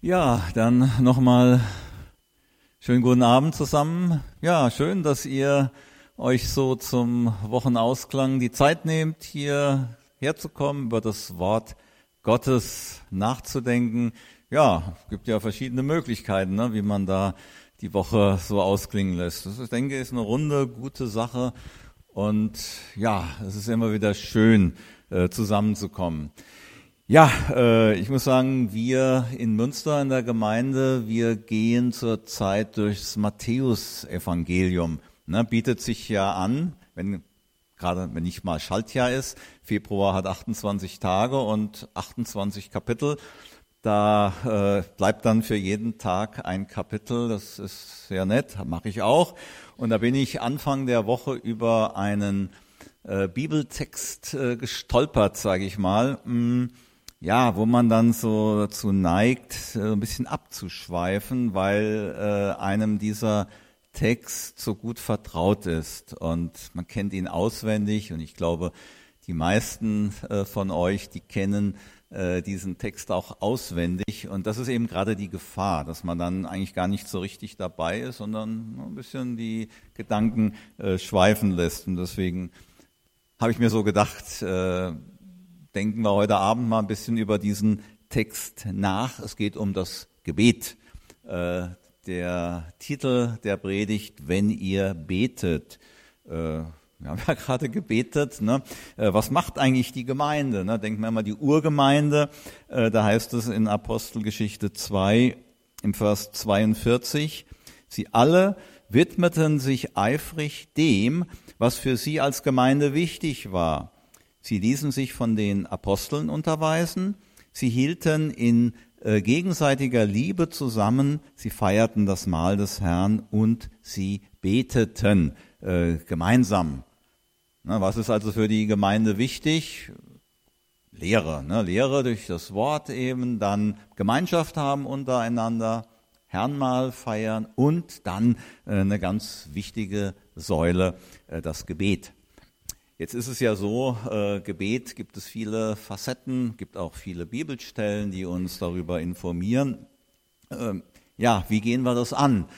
Ja, dann nochmal schönen guten Abend zusammen. Ja, schön, dass ihr euch so zum Wochenausklang die Zeit nehmt, hier herzukommen, über das Wort Gottes nachzudenken. Ja, gibt ja verschiedene Möglichkeiten, ne, wie man da die Woche so ausklingen lässt. Das, ich denke, ist eine runde, gute Sache. Und ja, es ist immer wieder schön, äh, zusammenzukommen. Ja, äh, ich muss sagen, wir in Münster in der Gemeinde, wir gehen zurzeit durchs Matthäusevangelium. Ne, bietet sich ja an, wenn gerade wenn nicht mal Schaltjahr ist. Februar hat 28 Tage und 28 Kapitel. Da äh, bleibt dann für jeden Tag ein Kapitel. Das ist sehr nett, mache ich auch. Und da bin ich Anfang der Woche über einen äh, Bibeltext äh, gestolpert, sage ich mal. Hm ja, wo man dann so dazu neigt, äh, ein bisschen abzuschweifen, weil äh, einem dieser Text so gut vertraut ist. Und man kennt ihn auswendig und ich glaube, die meisten äh, von euch, die kennen äh, diesen Text auch auswendig. Und das ist eben gerade die Gefahr, dass man dann eigentlich gar nicht so richtig dabei ist, sondern ein bisschen die Gedanken äh, schweifen lässt. Und deswegen habe ich mir so gedacht, äh, denken wir heute Abend mal ein bisschen über diesen Text nach. Es geht um das Gebet. Äh, der Titel der Predigt, wenn ihr betet. Äh, wir haben ja gerade gebetet. Ne? Äh, was macht eigentlich die Gemeinde? Ne? Denken wir mal die Urgemeinde. Da heißt es in Apostelgeschichte 2 im Vers 42, sie alle widmeten sich eifrig dem, was für sie als Gemeinde wichtig war Sie ließen sich von den Aposteln unterweisen, sie hielten in äh, gegenseitiger Liebe zusammen, sie feierten das Mahl des Herrn und sie beteten äh, gemeinsam. Was ist also für die Gemeinde wichtig? Lehre, ne? Lehre durch das Wort eben, dann Gemeinschaft haben untereinander, Herrnmahl feiern und dann äh, eine ganz wichtige Säule, äh, das Gebet. Jetzt ist es ja so, äh, Gebet gibt es viele Facetten, gibt auch viele Bibelstellen, die uns darüber informieren. Ähm, ja, wie gehen wir das an?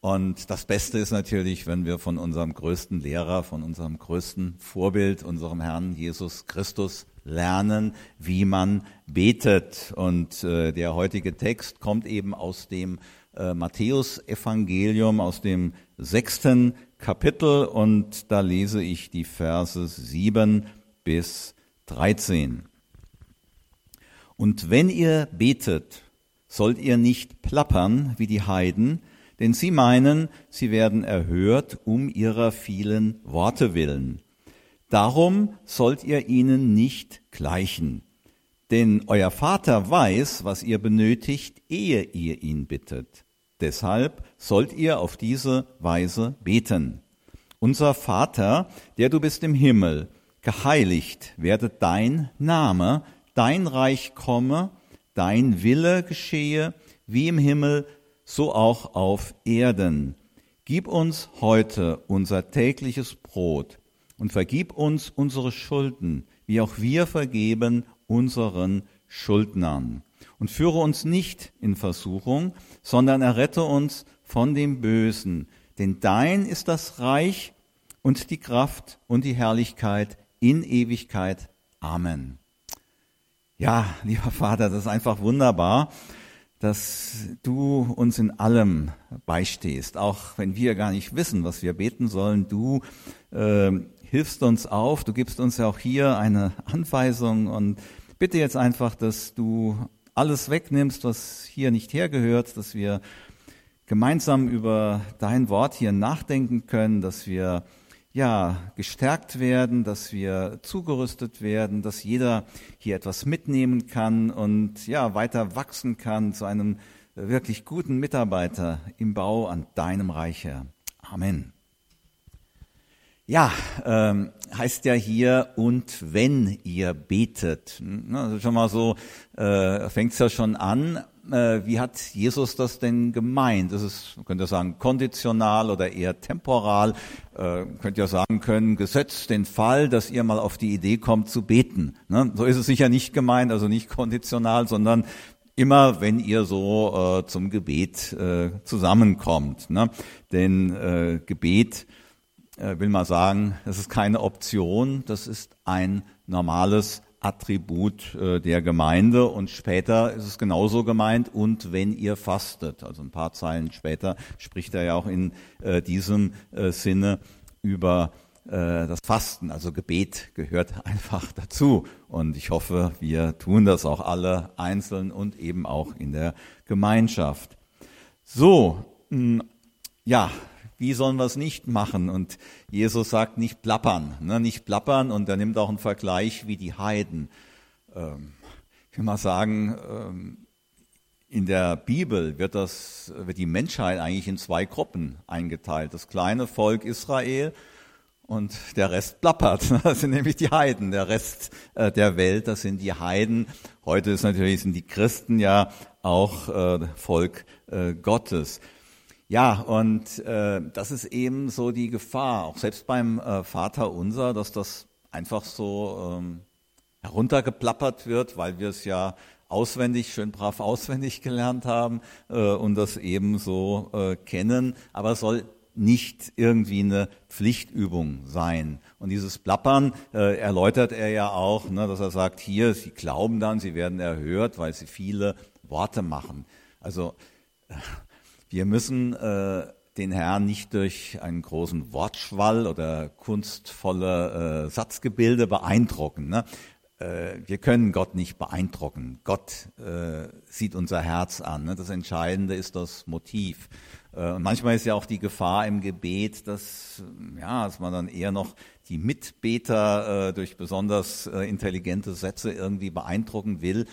Und das Beste ist natürlich, wenn wir von unserem größten Lehrer, von unserem größten Vorbild, unserem Herrn Jesus Christus lernen, wie man betet. Und äh, der heutige Text kommt eben aus dem äh, Matthäus-Evangelium, aus dem sechsten Kapitel und da lese ich die Verse 7 bis 13. Und wenn ihr betet, sollt ihr nicht plappern wie die Heiden, denn sie meinen, sie werden erhört um ihrer vielen Worte willen. Darum sollt ihr ihnen nicht gleichen. Denn euer Vater weiß, was ihr benötigt, ehe ihr ihn bittet. Deshalb sollt ihr auf diese Weise beten. Unser Vater, der du bist im Himmel, geheiligt werde dein Name, dein Reich komme, dein Wille geschehe, wie im Himmel, so auch auf Erden. Gib uns heute unser tägliches Brot und vergib uns unsere Schulden, wie auch wir vergeben unseren Schuldnern und führe uns nicht in Versuchung, sondern errette uns von dem Bösen. Denn dein ist das Reich und die Kraft und die Herrlichkeit in Ewigkeit. Amen. Ja, lieber Vater, das ist einfach wunderbar, dass du uns in allem beistehst, auch wenn wir gar nicht wissen, was wir beten sollen. Du äh, hilfst uns auf, du gibst uns ja auch hier eine Anweisung und bitte jetzt einfach, dass du alles wegnimmst, was hier nicht hergehört, dass wir gemeinsam über dein Wort hier nachdenken können, dass wir ja gestärkt werden, dass wir zugerüstet werden, dass jeder hier etwas mitnehmen kann und ja weiter wachsen kann zu einem wirklich guten Mitarbeiter im Bau an deinem Reich. Amen. Ja, ähm, heißt ja hier, und wenn ihr betet. Also schon mal so, äh, fängt es ja schon an. Äh, wie hat Jesus das denn gemeint? Das ist, man könnte sagen, konditional oder eher temporal. Äh, könnt ihr sagen können, gesetzt den Fall, dass ihr mal auf die Idee kommt zu beten. Ne? So ist es sicher nicht gemeint, also nicht konditional, sondern immer wenn ihr so äh, zum Gebet äh, zusammenkommt. Ne? Denn äh, Gebet, will man sagen, das ist keine Option, das ist ein normales Attribut äh, der Gemeinde und später ist es genauso gemeint und wenn ihr fastet. Also ein paar Zeilen später spricht er ja auch in äh, diesem äh, Sinne über äh, das Fasten, also Gebet gehört einfach dazu. Und ich hoffe, wir tun das auch alle einzeln und eben auch in der Gemeinschaft. So, hm, ja, wie sollen wir es nicht machen? Und Jesus sagt nicht plappern, ne? nicht plappern. Und er nimmt auch einen Vergleich wie die Heiden. Ähm, ich will mal sagen, ähm, in der Bibel wird, das, wird die Menschheit eigentlich in zwei Gruppen eingeteilt. Das kleine Volk Israel und der Rest plappert. Das sind nämlich die Heiden. Der Rest äh, der Welt, das sind die Heiden. Heute ist natürlich, sind die Christen ja auch äh, Volk äh, Gottes. Ja, und äh, das ist eben so die Gefahr, auch selbst beim äh, Vater unser, dass das einfach so ähm, heruntergeplappert wird, weil wir es ja auswendig, schön brav auswendig gelernt haben äh, und das eben so äh, kennen, aber soll nicht irgendwie eine Pflichtübung sein. Und dieses Plappern äh, erläutert er ja auch, ne, dass er sagt, hier, sie glauben dann, sie werden erhört, weil sie viele Worte machen. Also äh, wir müssen äh, den Herrn nicht durch einen großen Wortschwall oder kunstvolle äh, Satzgebilde beeindrucken. Ne? Äh, wir können Gott nicht beeindrucken. Gott äh, sieht unser Herz an. Ne? Das Entscheidende ist das Motiv. Äh, und manchmal ist ja auch die Gefahr im Gebet, dass, ja, dass man dann eher noch die Mitbeter äh, durch besonders äh, intelligente Sätze irgendwie beeindrucken will.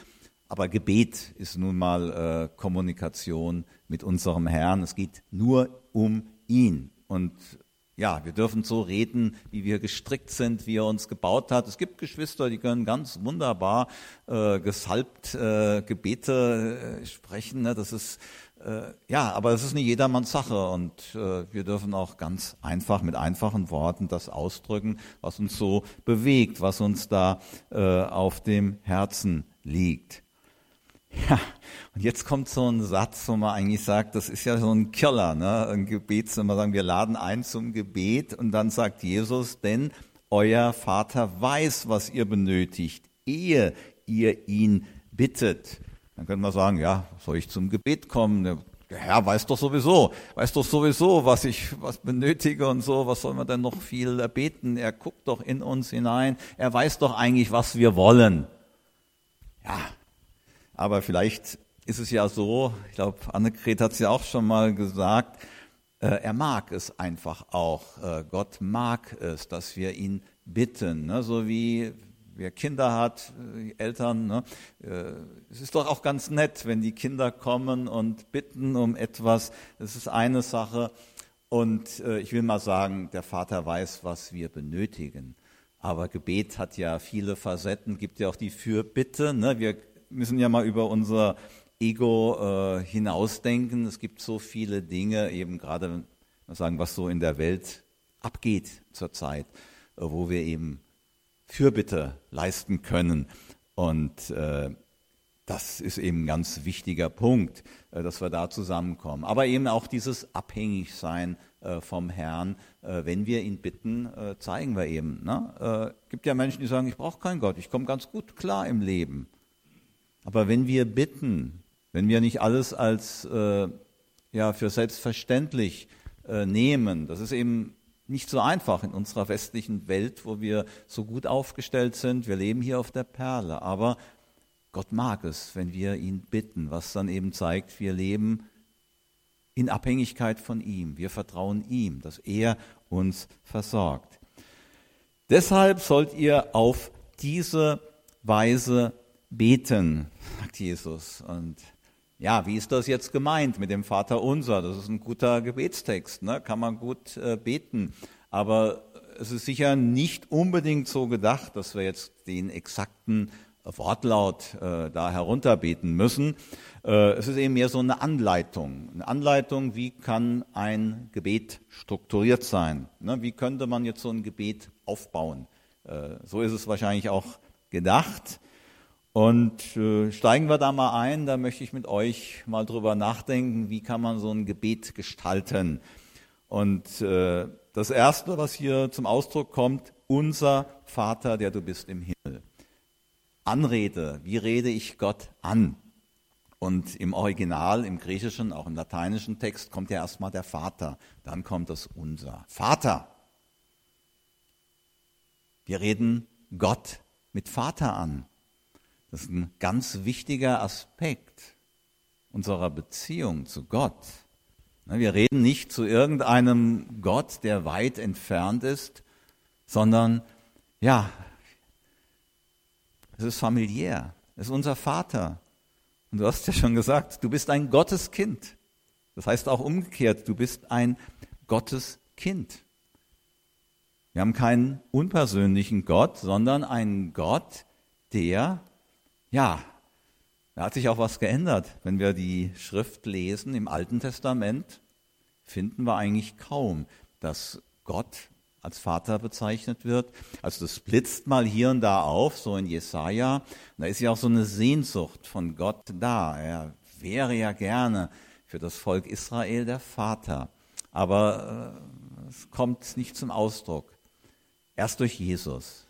Aber Gebet ist nun mal äh, Kommunikation mit unserem Herrn. Es geht nur um ihn. Und ja, wir dürfen so reden, wie wir gestrickt sind, wie er uns gebaut hat. Es gibt Geschwister, die können ganz wunderbar äh, gesalbt äh, Gebete äh, sprechen. Ne? Das ist äh, ja, aber es ist nicht jedermanns Sache und äh, wir dürfen auch ganz einfach mit einfachen Worten das ausdrücken, was uns so bewegt, was uns da äh, auf dem Herzen liegt. Ja, und jetzt kommt so ein Satz, wo man eigentlich sagt, das ist ja so ein Killer, ne? ein Gebet, wenn wir sagen, wir laden ein zum Gebet und dann sagt Jesus, denn euer Vater weiß, was ihr benötigt, ehe ihr ihn bittet. Dann könnte man sagen, ja, soll ich zum Gebet kommen? Der Herr weiß doch sowieso, weiß doch sowieso, was ich was benötige und so, was soll man denn noch viel erbeten? Er guckt doch in uns hinein, er weiß doch eigentlich, was wir wollen. Ja, aber vielleicht ist es ja so, ich glaube, Annegret hat es ja auch schon mal gesagt, äh, er mag es einfach auch. Äh, Gott mag es, dass wir ihn bitten. Ne? So wie wer Kinder hat, äh, Eltern, ne, äh, es ist doch auch ganz nett, wenn die Kinder kommen und bitten um etwas. Das ist eine Sache. Und äh, ich will mal sagen, der Vater weiß, was wir benötigen. Aber Gebet hat ja viele Facetten, gibt ja auch die Fürbitte. Ne? Wir müssen ja mal über unser Ego äh, hinausdenken. Es gibt so viele Dinge, eben gerade sagen, was so in der Welt abgeht zurzeit, äh, wo wir eben Fürbitte leisten können. Und äh, das ist eben ein ganz wichtiger Punkt, äh, dass wir da zusammenkommen. Aber eben auch dieses Abhängigsein äh, vom Herrn, äh, wenn wir ihn bitten, zeigen wir eben. Ne? Äh, gibt ja Menschen, die sagen, ich brauche keinen Gott, ich komme ganz gut klar im Leben. Aber wenn wir bitten, wenn wir nicht alles als äh, ja, für selbstverständlich äh, nehmen, das ist eben nicht so einfach in unserer westlichen Welt, wo wir so gut aufgestellt sind. Wir leben hier auf der Perle, aber Gott mag es, wenn wir ihn bitten, was dann eben zeigt, wir leben in Abhängigkeit von ihm. Wir vertrauen ihm, dass er uns versorgt. Deshalb sollt ihr auf diese Weise beten, sagt Jesus. Und ja, wie ist das jetzt gemeint mit dem Vater unser? Das ist ein guter Gebetstext, ne? kann man gut äh, beten. Aber es ist sicher nicht unbedingt so gedacht, dass wir jetzt den exakten Wortlaut äh, da herunterbeten müssen. Äh, es ist eben mehr so eine Anleitung. Eine Anleitung, wie kann ein Gebet strukturiert sein? Ne? Wie könnte man jetzt so ein Gebet aufbauen? Äh, so ist es wahrscheinlich auch gedacht. Und äh, steigen wir da mal ein, da möchte ich mit euch mal drüber nachdenken, wie kann man so ein Gebet gestalten. Und äh, das Erste, was hier zum Ausdruck kommt, unser Vater, der du bist im Himmel. Anrede, wie rede ich Gott an? Und im Original, im griechischen, auch im lateinischen Text kommt ja erstmal der Vater, dann kommt das unser. Vater. Wir reden Gott mit Vater an. Das ist ein ganz wichtiger Aspekt unserer Beziehung zu Gott. Wir reden nicht zu irgendeinem Gott, der weit entfernt ist, sondern ja, es ist familiär. Es ist unser Vater. Und du hast ja schon gesagt, du bist ein Gotteskind. Das heißt auch umgekehrt, du bist ein Gotteskind. Wir haben keinen unpersönlichen Gott, sondern einen Gott, der ja, da hat sich auch was geändert. Wenn wir die Schrift lesen im Alten Testament, finden wir eigentlich kaum, dass Gott als Vater bezeichnet wird. Also das blitzt mal hier und da auf, so in Jesaja. Da ist ja auch so eine Sehnsucht von Gott da. Er wäre ja gerne für das Volk Israel der Vater. Aber äh, es kommt nicht zum Ausdruck. Erst durch Jesus.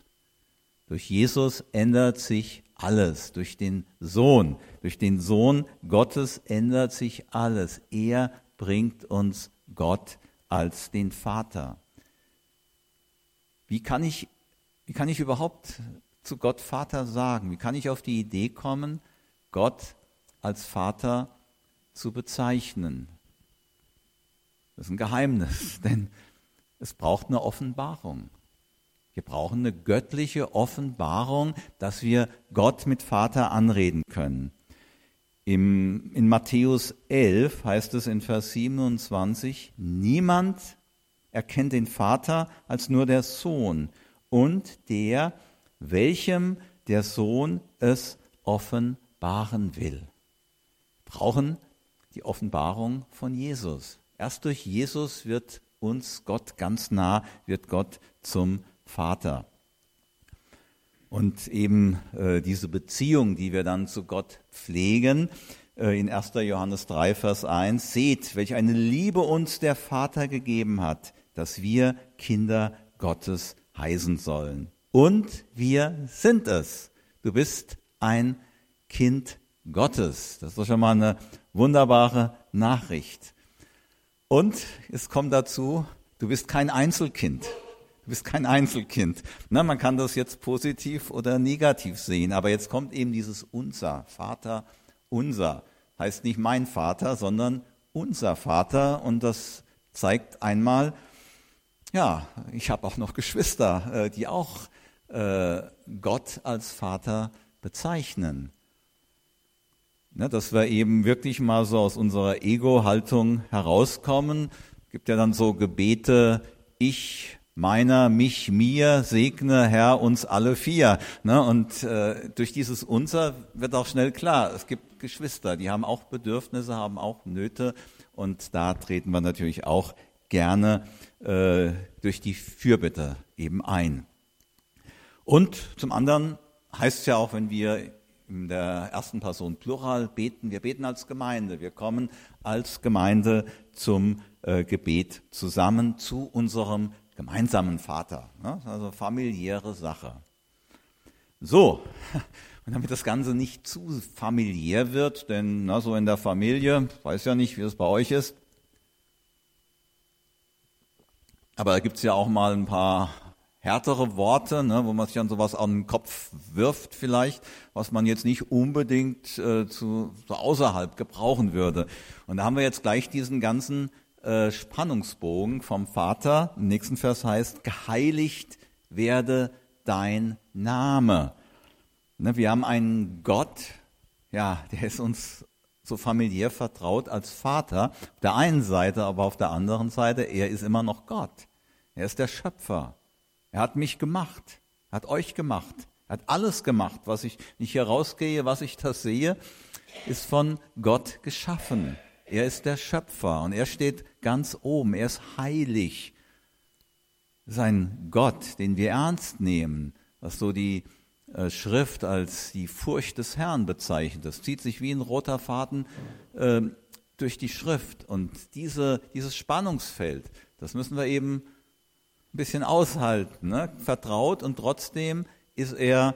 Durch Jesus ändert sich alles. Durch den Sohn, durch den Sohn Gottes ändert sich alles. Er bringt uns Gott als den Vater. Wie kann ich, wie kann ich überhaupt zu Gott Vater sagen? Wie kann ich auf die Idee kommen, Gott als Vater zu bezeichnen? Das ist ein Geheimnis, denn es braucht eine Offenbarung. Wir brauchen eine göttliche Offenbarung, dass wir Gott mit Vater anreden können. Im, in Matthäus 11 heißt es in Vers 27, niemand erkennt den Vater als nur der Sohn und der, welchem der Sohn es offenbaren will. Wir brauchen die Offenbarung von Jesus. Erst durch Jesus wird uns Gott ganz nah, wird Gott zum Vater. Und eben äh, diese Beziehung, die wir dann zu Gott pflegen, äh, in 1. Johannes 3, Vers 1, seht, welch eine Liebe uns der Vater gegeben hat, dass wir Kinder Gottes heißen sollen. Und wir sind es. Du bist ein Kind Gottes. Das ist doch schon mal eine wunderbare Nachricht. Und es kommt dazu, du bist kein Einzelkind. Du bist kein Einzelkind. Na, man kann das jetzt positiv oder negativ sehen, aber jetzt kommt eben dieses Unser, Vater unser. Heißt nicht mein Vater, sondern unser Vater und das zeigt einmal, ja, ich habe auch noch Geschwister, äh, die auch äh, Gott als Vater bezeichnen. Ne, dass wir eben wirklich mal so aus unserer Ego-Haltung herauskommen. Es gibt ja dann so Gebete, ich meiner, mich, mir, segne Herr uns alle vier. Ne? Und äh, durch dieses Unser wird auch schnell klar, es gibt Geschwister, die haben auch Bedürfnisse, haben auch Nöte und da treten wir natürlich auch gerne äh, durch die Fürbitte eben ein. Und zum anderen heißt es ja auch, wenn wir in der ersten Person Plural beten, wir beten als Gemeinde, wir kommen als Gemeinde zum äh, Gebet zusammen zu unserem gemeinsamen Vater. Ne? Also familiäre Sache. So, und damit das Ganze nicht zu familiär wird, denn na, so in der Familie, weiß ja nicht, wie es bei euch ist, aber da gibt es ja auch mal ein paar härtere Worte, ne, wo man sich an sowas an den Kopf wirft vielleicht, was man jetzt nicht unbedingt äh, zu, zu außerhalb gebrauchen würde. Und da haben wir jetzt gleich diesen ganzen äh, Spannungsbogen vom Vater. Im nächsten Vers heißt, geheiligt werde dein Name. Ne, wir haben einen Gott, ja, der ist uns so familiär vertraut als Vater. Auf der einen Seite, aber auf der anderen Seite, er ist immer noch Gott. Er ist der Schöpfer. Er hat mich gemacht, er hat euch gemacht, er hat alles gemacht, was ich nicht herausgehe, was ich da sehe, ist von Gott geschaffen. Er ist der Schöpfer und er steht ganz oben. Er ist heilig. Sein Gott, den wir ernst nehmen, was so die äh, Schrift als die Furcht des Herrn bezeichnet. Das zieht sich wie ein roter Faden äh, durch die Schrift. Und diese, dieses Spannungsfeld, das müssen wir eben ein bisschen aushalten. Ne? Vertraut und trotzdem ist er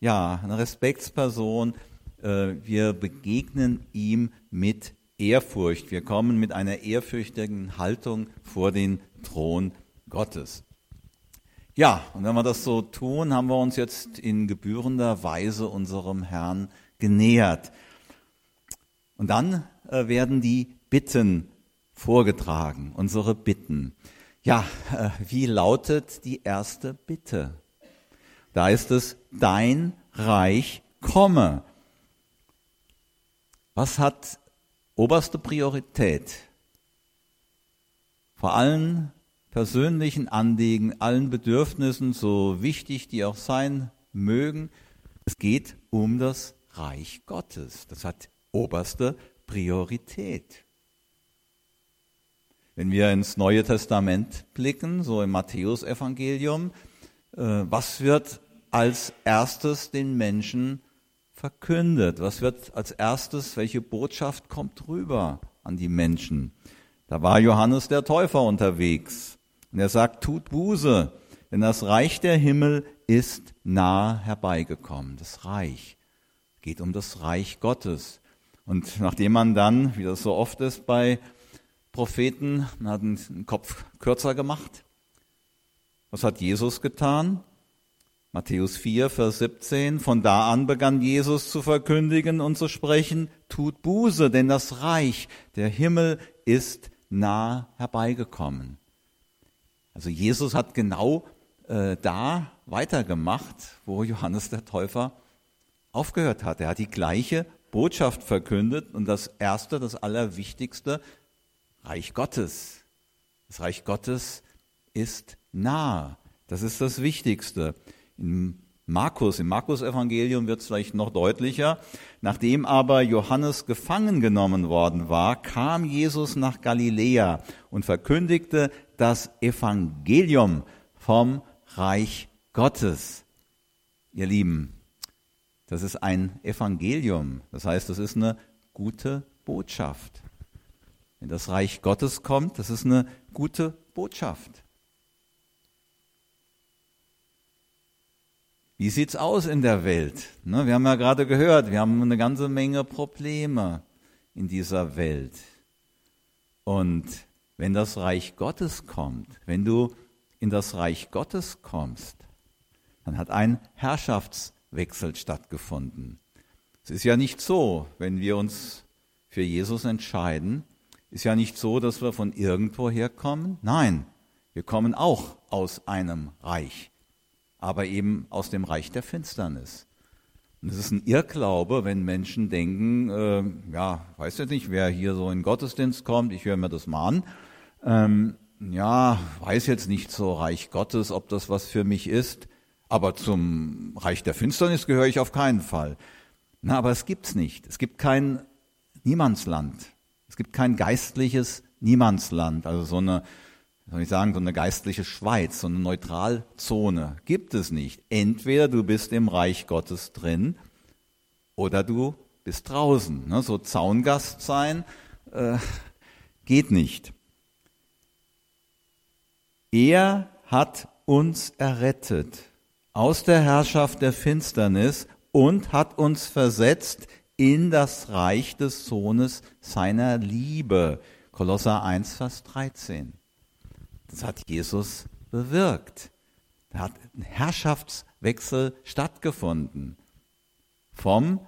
ja eine Respektsperson. Äh, wir begegnen ihm mit Ehrfurcht. Wir kommen mit einer ehrfürchtigen Haltung vor den Thron Gottes. Ja, und wenn wir das so tun, haben wir uns jetzt in gebührender Weise unserem Herrn genähert. Und dann äh, werden die Bitten vorgetragen, unsere Bitten. Ja, äh, wie lautet die erste Bitte? Da ist es, dein Reich komme. Was hat oberste Priorität? Vor allen persönlichen Anliegen, allen Bedürfnissen, so wichtig die auch sein mögen, es geht um das Reich Gottes. Das hat oberste Priorität. Wenn wir ins Neue Testament blicken, so im Matthäusevangelium, äh, was wird als erstes den Menschen verkündet? Was wird als erstes, welche Botschaft kommt rüber an die Menschen? Da war Johannes der Täufer unterwegs und er sagt, tut Buße, denn das Reich der Himmel ist nah herbeigekommen. Das Reich geht um das Reich Gottes. Und nachdem man dann, wie das so oft ist bei Propheten, man hat den Kopf kürzer gemacht, was hat Jesus getan? Matthäus 4, Vers 17. Von da an begann Jesus zu verkündigen und zu sprechen, tut Buße, denn das Reich der Himmel ist nah herbeigekommen. Also Jesus hat genau äh, da weitergemacht, wo Johannes der Täufer aufgehört hat. Er hat die gleiche Botschaft verkündet und das Erste, das Allerwichtigste, Reich Gottes. Das Reich Gottes ist nah. Das ist das Wichtigste. In Markus, im Markus-Evangelium wird es vielleicht noch deutlicher. Nachdem aber Johannes gefangen genommen worden war, kam Jesus nach Galiläa und verkündigte das Evangelium vom Reich Gottes. Ihr Lieben, das ist ein Evangelium. Das heißt, das ist eine gute Botschaft. Wenn das Reich Gottes kommt, das ist eine gute Botschaft. Wie sieht's aus in der Welt? Ne, wir haben ja gerade gehört, wir haben eine ganze Menge Probleme in dieser Welt. Und wenn das Reich Gottes kommt, wenn du in das Reich Gottes kommst, dann hat ein Herrschafts Wechsel stattgefunden. Es ist ja nicht so, wenn wir uns für Jesus entscheiden, ist ja nicht so, dass wir von irgendwo herkommen. Nein, wir kommen auch aus einem Reich, aber eben aus dem Reich der Finsternis. Und es ist ein Irrglaube, wenn Menschen denken, äh, ja, weiß jetzt nicht, wer hier so in Gottesdienst kommt, ich höre mir das mal an. Ähm, ja, weiß jetzt nicht so Reich Gottes, ob das was für mich ist. Aber zum Reich der Finsternis gehöre ich auf keinen Fall. Na, aber es gibt's nicht. Es gibt kein Niemandsland. Es gibt kein geistliches Niemandsland. Also so eine, soll ich sagen, so eine geistliche Schweiz, so eine Neutralzone gibt es nicht. Entweder du bist im Reich Gottes drin oder du bist draußen. Ne? So Zaungast sein äh, geht nicht. Er hat uns errettet aus der Herrschaft der Finsternis und hat uns versetzt in das Reich des Sohnes seiner Liebe. Kolosser 1, Vers 13. Das hat Jesus bewirkt. Da hat ein Herrschaftswechsel stattgefunden. Vom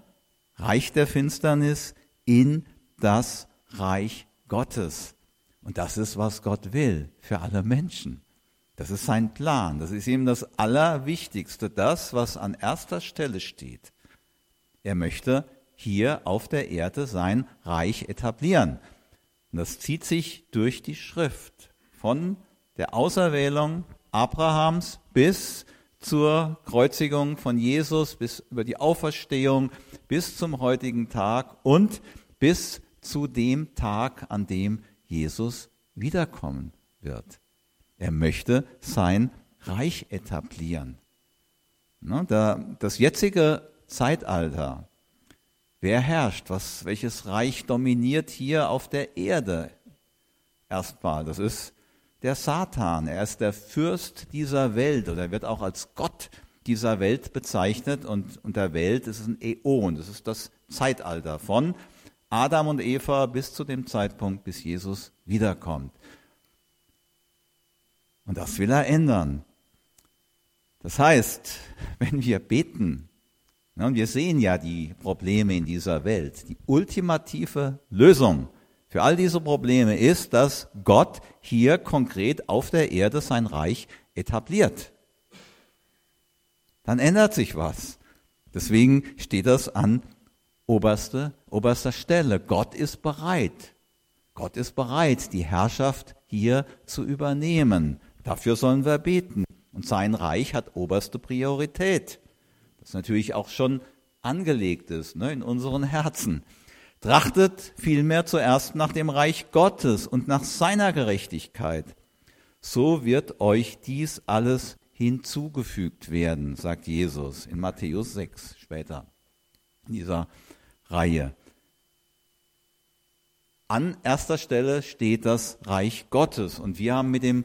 Reich der Finsternis in das Reich Gottes. Und das ist, was Gott will für alle Menschen. Das ist sein Plan. Das ist ihm das Allerwichtigste, das, was an erster Stelle steht. Er möchte hier auf der Erde sein Reich etablieren. Und das zieht sich durch die Schrift von der Auserwählung Abrahams bis zur Kreuzigung von Jesus, bis über die Auferstehung, bis zum heutigen Tag und bis zu dem Tag, an dem Jesus wiederkommen wird. Er möchte sein Reich etablieren. Ne, das jetzige Zeitalter, wer herrscht, was, welches Reich dominiert hier auf der Erde? Erstmal, das ist der Satan. Er ist der Fürst dieser Welt oder er wird auch als Gott dieser Welt bezeichnet und unter Welt ist es ein Äon, das ist das Zeitalter von Adam und Eva bis zu dem Zeitpunkt, bis Jesus wiederkommt. Und das will er ändern. Das heißt, wenn wir beten, und wir sehen ja die Probleme in dieser Welt, die ultimative Lösung für all diese Probleme ist, dass Gott hier konkret auf der Erde sein Reich etabliert. Dann ändert sich was. Deswegen steht das an oberste, oberster Stelle. Gott ist bereit. Gott ist bereit, die Herrschaft hier zu übernehmen. Dafür sollen wir beten. Und sein Reich hat oberste Priorität. Das natürlich auch schon angelegt ist ne, in unseren Herzen. Trachtet vielmehr zuerst nach dem Reich Gottes und nach seiner Gerechtigkeit. So wird euch dies alles hinzugefügt werden, sagt Jesus in Matthäus 6 später in dieser Reihe. An erster Stelle steht das Reich Gottes und wir haben mit dem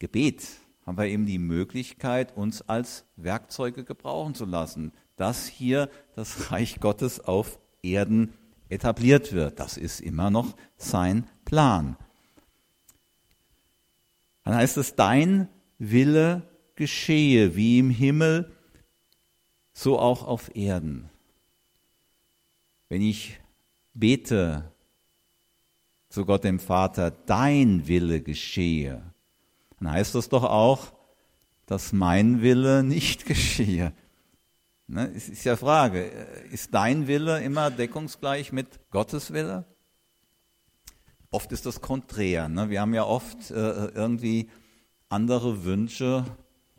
Gebet haben wir eben die Möglichkeit, uns als Werkzeuge gebrauchen zu lassen, dass hier das Reich Gottes auf Erden etabliert wird. Das ist immer noch sein Plan. Dann heißt es, dein Wille geschehe, wie im Himmel, so auch auf Erden. Wenn ich bete zu Gott dem Vater, dein Wille geschehe, dann heißt das doch auch, dass mein Wille nicht geschehe. Ne, es ist ja Frage, ist dein Wille immer deckungsgleich mit Gottes Wille? Oft ist das konträr. Ne? Wir haben ja oft äh, irgendwie andere Wünsche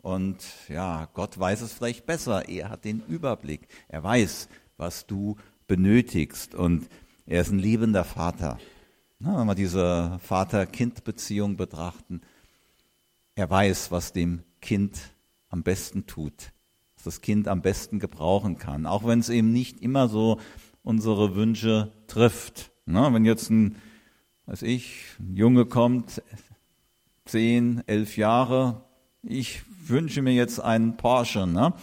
und ja, Gott weiß es vielleicht besser. Er hat den Überblick. Er weiß, was du benötigst und er ist ein liebender Vater. Ne, wenn wir diese Vater-Kind-Beziehung betrachten, er weiß, was dem Kind am besten tut, das Kind am besten gebrauchen kann, auch wenn es eben nicht immer so unsere Wünsche trifft. Ne? Wenn jetzt ein, weiß ich, ein Junge kommt, zehn, elf Jahre, ich wünsche mir jetzt einen Porsche. Ne?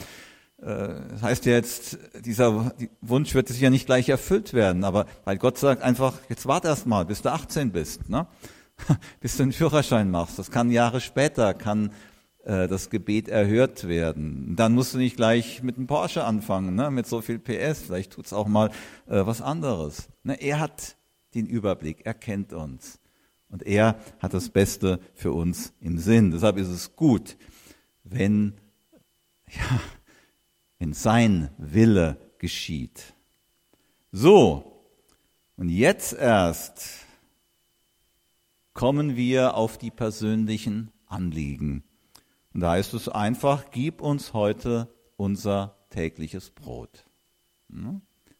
Das heißt ja jetzt, dieser Wunsch wird sich ja nicht gleich erfüllt werden, aber weil Gott sagt einfach, jetzt warte erst mal, bis du 18 bist. Ne? bis du einen Führerschein machst. Das kann Jahre später, kann das Gebet erhört werden. Dann musst du nicht gleich mit einem Porsche anfangen, ne, mit so viel PS. Vielleicht tut's auch mal äh, was anderes. Ne, er hat den Überblick, er kennt uns. Und er hat das Beste für uns im Sinn. Deshalb ist es gut, wenn, ja, wenn sein Wille geschieht. So, und jetzt erst kommen wir auf die persönlichen Anliegen. Und da heißt es einfach, gib uns heute unser tägliches Brot.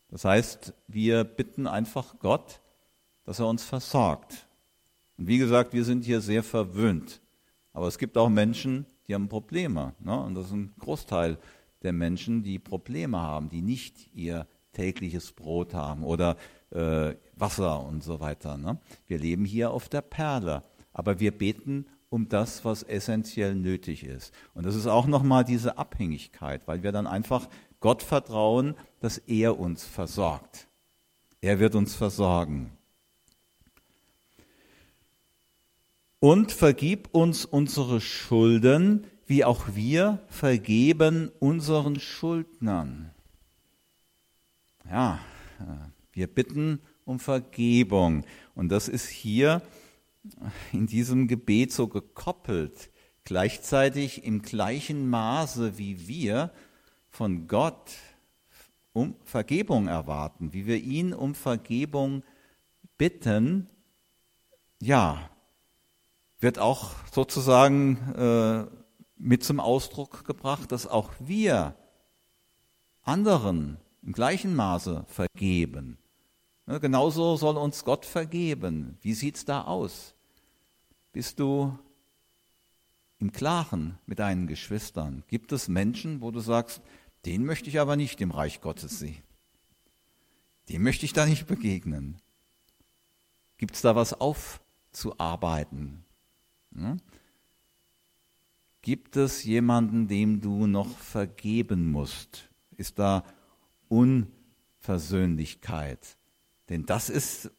Das heißt, wir bitten einfach Gott, dass er uns versorgt. Und wie gesagt, wir sind hier sehr verwöhnt. Aber es gibt auch Menschen, die haben Probleme. Und das ist ein Großteil der Menschen, die Probleme haben, die nicht ihr tägliches Brot haben oder äh, Wasser und so weiter. Ne? Wir leben hier auf der Perle, aber wir beten um das, was essentiell nötig ist. Und das ist auch nochmal diese Abhängigkeit, weil wir dann einfach Gott vertrauen, dass er uns versorgt. Er wird uns versorgen. Und vergib uns unsere Schulden, wie auch wir vergeben unseren Schuldnern. Ja, wir bitten um Vergebung. Und das ist hier in diesem Gebet so gekoppelt. Gleichzeitig im gleichen Maße, wie wir von Gott um Vergebung erwarten, wie wir ihn um Vergebung bitten, ja, wird auch sozusagen äh, mit zum Ausdruck gebracht, dass auch wir anderen im gleichen Maße vergeben. Ne, genauso soll uns Gott vergeben. Wie sieht's da aus? Bist du im Klaren mit deinen Geschwistern? Gibt es Menschen, wo du sagst, den möchte ich aber nicht im Reich Gottes sehen? Dem möchte ich da nicht begegnen. Gibt es da was aufzuarbeiten? Hm? Gibt es jemanden, dem du noch vergeben musst? Ist da Unversöhnlichkeit? Denn das ist,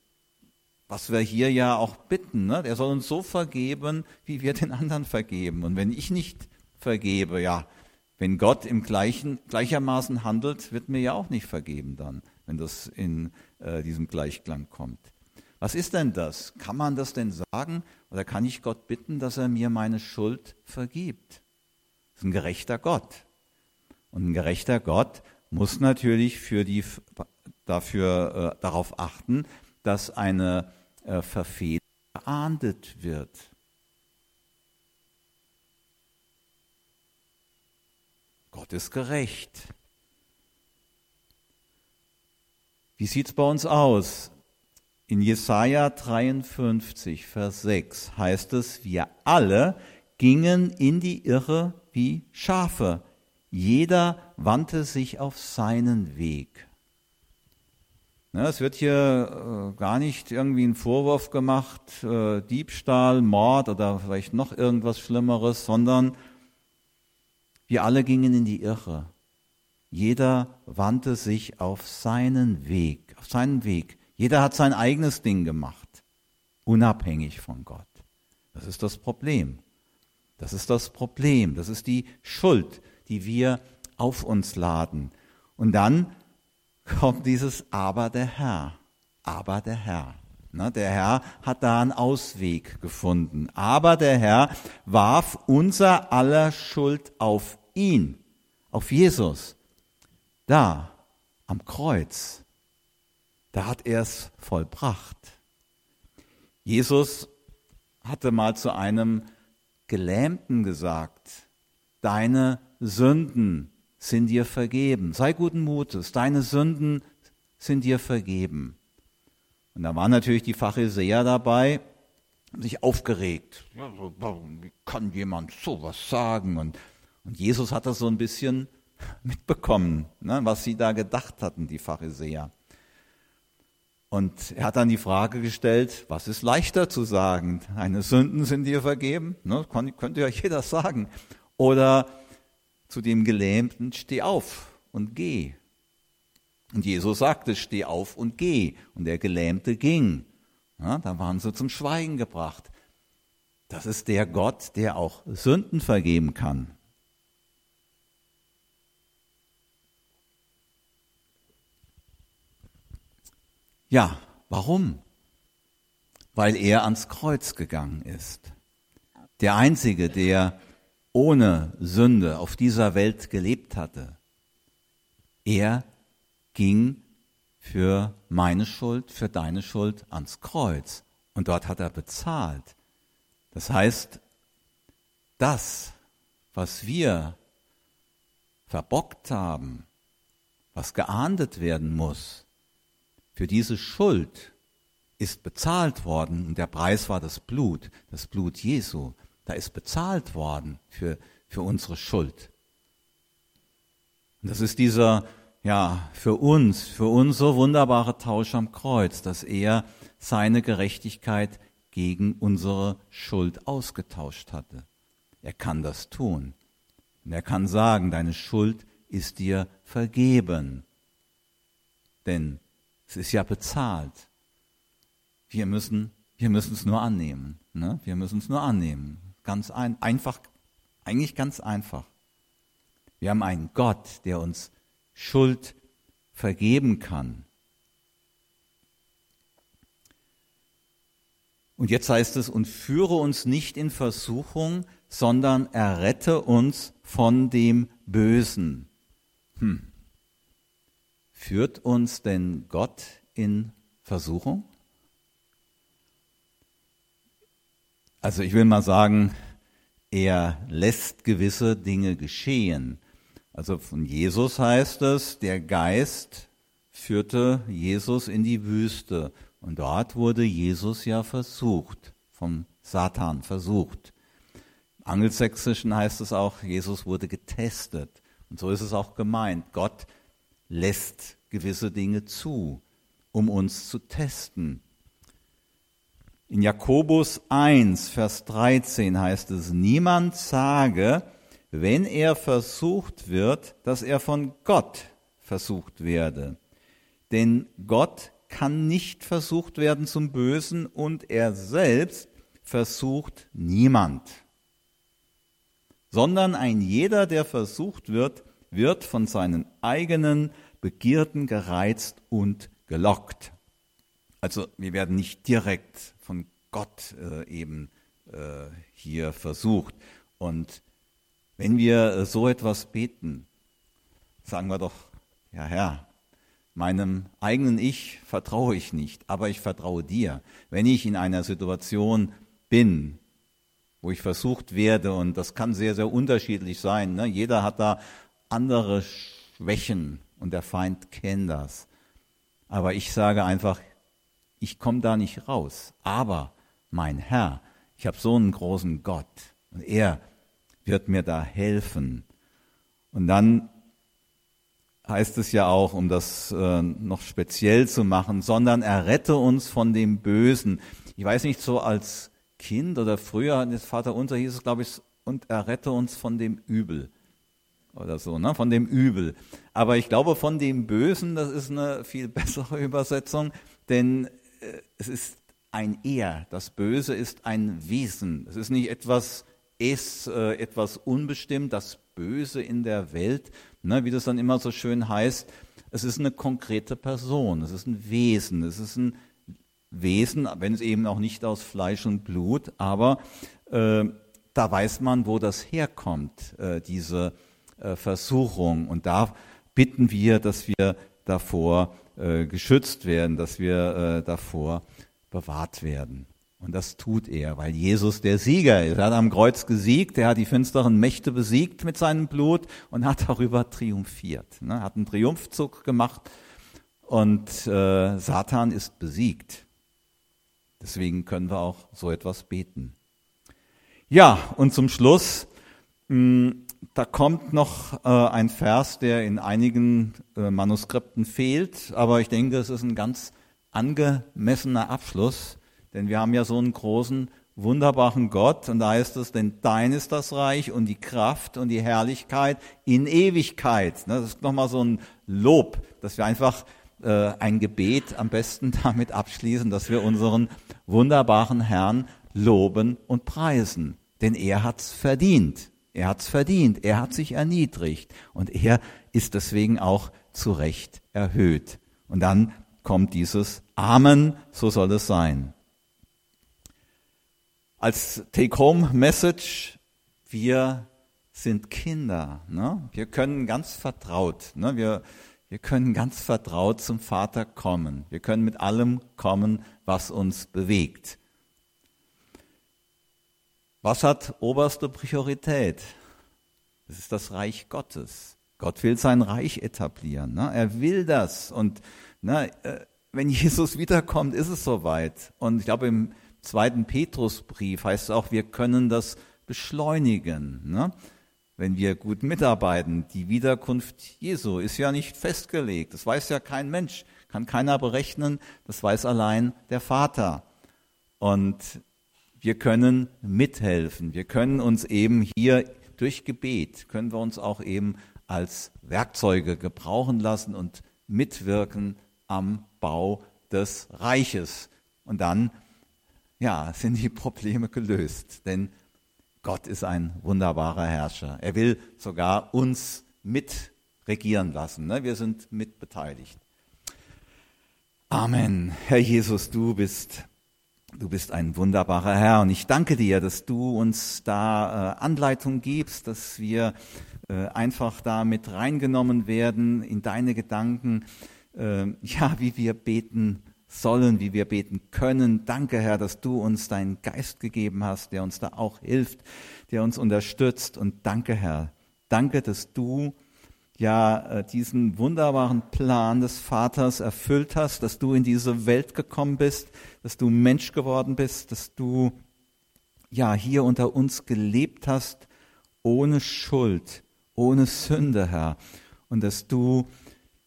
was wir hier ja auch bitten. Ne? Er soll uns so vergeben, wie wir den anderen vergeben. Und wenn ich nicht vergebe, ja, wenn Gott im gleichen, gleichermaßen handelt, wird mir ja auch nicht vergeben dann, wenn das in äh, diesem Gleichklang kommt. Was ist denn das? Kann man das denn sagen? Oder kann ich Gott bitten, dass er mir meine Schuld vergibt? Das ist ein gerechter Gott. Und ein gerechter Gott muss natürlich für die, dafür, äh, darauf achten, dass eine äh, Verfehlung geahndet wird. Gott ist gerecht. Wie sieht es bei uns aus? In Jesaja 53, Vers 6 heißt es, wir alle gingen in die Irre wie Schafe. Jeder wandte sich auf seinen Weg. Ne, es wird hier äh, gar nicht irgendwie ein Vorwurf gemacht, äh, Diebstahl, Mord oder vielleicht noch irgendwas Schlimmeres, sondern wir alle gingen in die Irre. Jeder wandte sich auf seinen Weg, auf seinen Weg. Jeder hat sein eigenes Ding gemacht, unabhängig von Gott. Das ist das Problem. Das ist das Problem. Das ist die Schuld, die wir auf uns laden. Und dann kommt dieses Aber der Herr. Aber der Herr. Na, der Herr hat da einen Ausweg gefunden. Aber der Herr warf unser aller Schuld auf ihn, auf Jesus. Da, am Kreuz. Da hat er es vollbracht. Jesus hatte mal zu einem Gelähmten gesagt, deine Sünden sind dir vergeben. Sei guten Mutes, deine Sünden sind dir vergeben. Und da waren natürlich die Pharisäer dabei, sich aufgeregt. Wie kann jemand sowas sagen? Und, und Jesus hat das so ein bisschen mitbekommen, ne, was sie da gedacht hatten, die Pharisäer. Und er hat dann die Frage gestellt, was ist leichter zu sagen? Deine Sünden sind dir vergeben? Ne, könnte ja jeder sagen. Oder zu dem Gelähmten, steh auf und geh. Und Jesus sagte, steh auf und geh. Und der Gelähmte ging. Ja, da waren sie zum Schweigen gebracht. Das ist der Gott, der auch Sünden vergeben kann. Ja, warum? Weil er ans Kreuz gegangen ist. Der Einzige, der ohne Sünde auf dieser Welt gelebt hatte. Er ging für meine Schuld, für deine Schuld ans Kreuz. Und dort hat er bezahlt. Das heißt, das, was wir verbockt haben, was geahndet werden muss, für diese Schuld ist bezahlt worden und der Preis war das Blut, das Blut Jesu. Da ist bezahlt worden für, für unsere Schuld. Und das ist dieser, ja, für uns, für uns so wunderbare Tausch am Kreuz, dass er seine Gerechtigkeit gegen unsere Schuld ausgetauscht hatte. Er kann das tun. Und er kann sagen, deine Schuld ist dir vergeben. Denn es ist ja bezahlt. Wir müssen, wir müssen es nur annehmen. Ne? Wir müssen es nur annehmen. Ganz ein, einfach, eigentlich ganz einfach. Wir haben einen Gott, der uns Schuld vergeben kann. Und jetzt heißt es, und führe uns nicht in Versuchung, sondern errette uns von dem Bösen. Hm. Führt uns denn Gott in Versuchung? Also ich will mal sagen, er lässt gewisse Dinge geschehen. Also von Jesus heißt es, der Geist führte Jesus in die Wüste und dort wurde Jesus ja versucht, vom Satan versucht. Angelsächsischen heißt es auch, Jesus wurde getestet. Und so ist es auch gemeint. Gott lässt gewisse Dinge zu, um uns zu testen. In Jakobus 1, Vers 13 heißt es, niemand sage, wenn er versucht wird, dass er von Gott versucht werde. Denn Gott kann nicht versucht werden zum Bösen und er selbst versucht niemand. Sondern ein jeder, der versucht wird, wird von seinen eigenen Begierden gereizt und gelockt. Also wir werden nicht direkt von Gott äh, eben äh, hier versucht. Und wenn wir äh, so etwas beten, sagen wir doch, ja Herr, meinem eigenen Ich vertraue ich nicht, aber ich vertraue dir. Wenn ich in einer Situation bin, wo ich versucht werde, und das kann sehr, sehr unterschiedlich sein, ne? jeder hat da andere Schwächen und der Feind kennt das. Aber ich sage einfach, ich komme da nicht raus. Aber mein Herr, ich habe so einen großen Gott und er wird mir da helfen. Und dann heißt es ja auch, um das äh, noch speziell zu machen, sondern errette uns von dem Bösen. Ich weiß nicht, so als Kind oder früher, das Vater unser hieß es, glaube ich, und errette uns von dem Übel oder so, ne? von dem Übel. Aber ich glaube, von dem Bösen, das ist eine viel bessere Übersetzung, denn es ist ein Er. Das Böse ist ein Wesen. Es ist nicht etwas ist, äh, etwas unbestimmt, das Böse in der Welt, ne? wie das dann immer so schön heißt. Es ist eine konkrete Person, es ist ein Wesen, es ist ein Wesen, wenn es eben auch nicht aus Fleisch und Blut, aber äh, da weiß man, wo das herkommt, äh, diese äh, Versuchung. Und da bitten wir, dass wir davor äh, geschützt werden, dass wir äh, davor bewahrt werden. Und das tut er, weil Jesus der Sieger ist. Er hat am Kreuz gesiegt, er hat die finsteren Mächte besiegt mit seinem Blut und hat darüber triumphiert. Ne? Hat einen Triumphzug gemacht und äh, Satan ist besiegt. Deswegen können wir auch so etwas beten. Ja, und zum Schluss mh, hm, da kommt noch äh, ein Vers, der in einigen äh, Manuskripten fehlt, aber ich denke, es ist ein ganz angemessener Abschluss, denn wir haben ja so einen großen, wunderbaren Gott und da heißt es, denn dein ist das Reich und die Kraft und die Herrlichkeit in Ewigkeit. Ne, das ist nochmal so ein Lob, dass wir einfach äh, ein Gebet am besten damit abschließen, dass wir unseren wunderbaren Herrn loben und preisen, denn er hat's verdient. Er hat's verdient, er hat sich erniedrigt und er ist deswegen auch zu Recht erhöht. Und dann kommt dieses Amen, so soll es sein. Als Take-Home-Message, wir sind Kinder. Ne? Wir können ganz vertraut, ne? wir, wir können ganz vertraut zum Vater kommen. Wir können mit allem kommen, was uns bewegt. Was hat oberste Priorität? Das ist das Reich Gottes. Gott will sein Reich etablieren. Ne? Er will das. Und ne, äh, wenn Jesus wiederkommt, ist es soweit. Und ich glaube, im zweiten Petrusbrief heißt es auch, wir können das beschleunigen. Ne? Wenn wir gut mitarbeiten. Die Wiederkunft Jesu ist ja nicht festgelegt. Das weiß ja kein Mensch, kann keiner berechnen. Das weiß allein der Vater. Und wir können mithelfen. Wir können uns eben hier durch Gebet, können wir uns auch eben als Werkzeuge gebrauchen lassen und mitwirken am Bau des Reiches. Und dann, ja, sind die Probleme gelöst. Denn Gott ist ein wunderbarer Herrscher. Er will sogar uns mitregieren lassen. Ne? Wir sind mitbeteiligt. Amen. Herr Jesus, du bist Du bist ein wunderbarer Herr und ich danke dir, dass du uns da äh, Anleitung gibst, dass wir äh, einfach da mit reingenommen werden in deine Gedanken, äh, ja, wie wir beten sollen, wie wir beten können. Danke, Herr, dass du uns deinen Geist gegeben hast, der uns da auch hilft, der uns unterstützt. Und danke, Herr, danke, dass du ja äh, diesen wunderbaren Plan des Vaters erfüllt hast, dass du in diese Welt gekommen bist, dass du Mensch geworden bist, dass du ja, hier unter uns gelebt hast, ohne Schuld, ohne Sünde, Herr. Und dass du,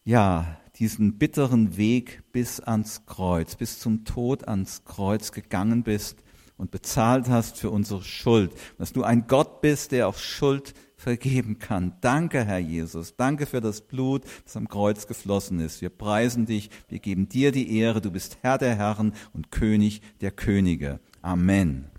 ja, diesen bitteren Weg bis ans Kreuz, bis zum Tod ans Kreuz gegangen bist und bezahlt hast für unsere Schuld. Dass du ein Gott bist, der auch Schuld vergeben kann. Danke, Herr Jesus. Danke für das Blut, das am Kreuz geflossen ist. Wir preisen dich. Wir geben dir die Ehre. Du bist Herr der Herren und König der Könige. Amen.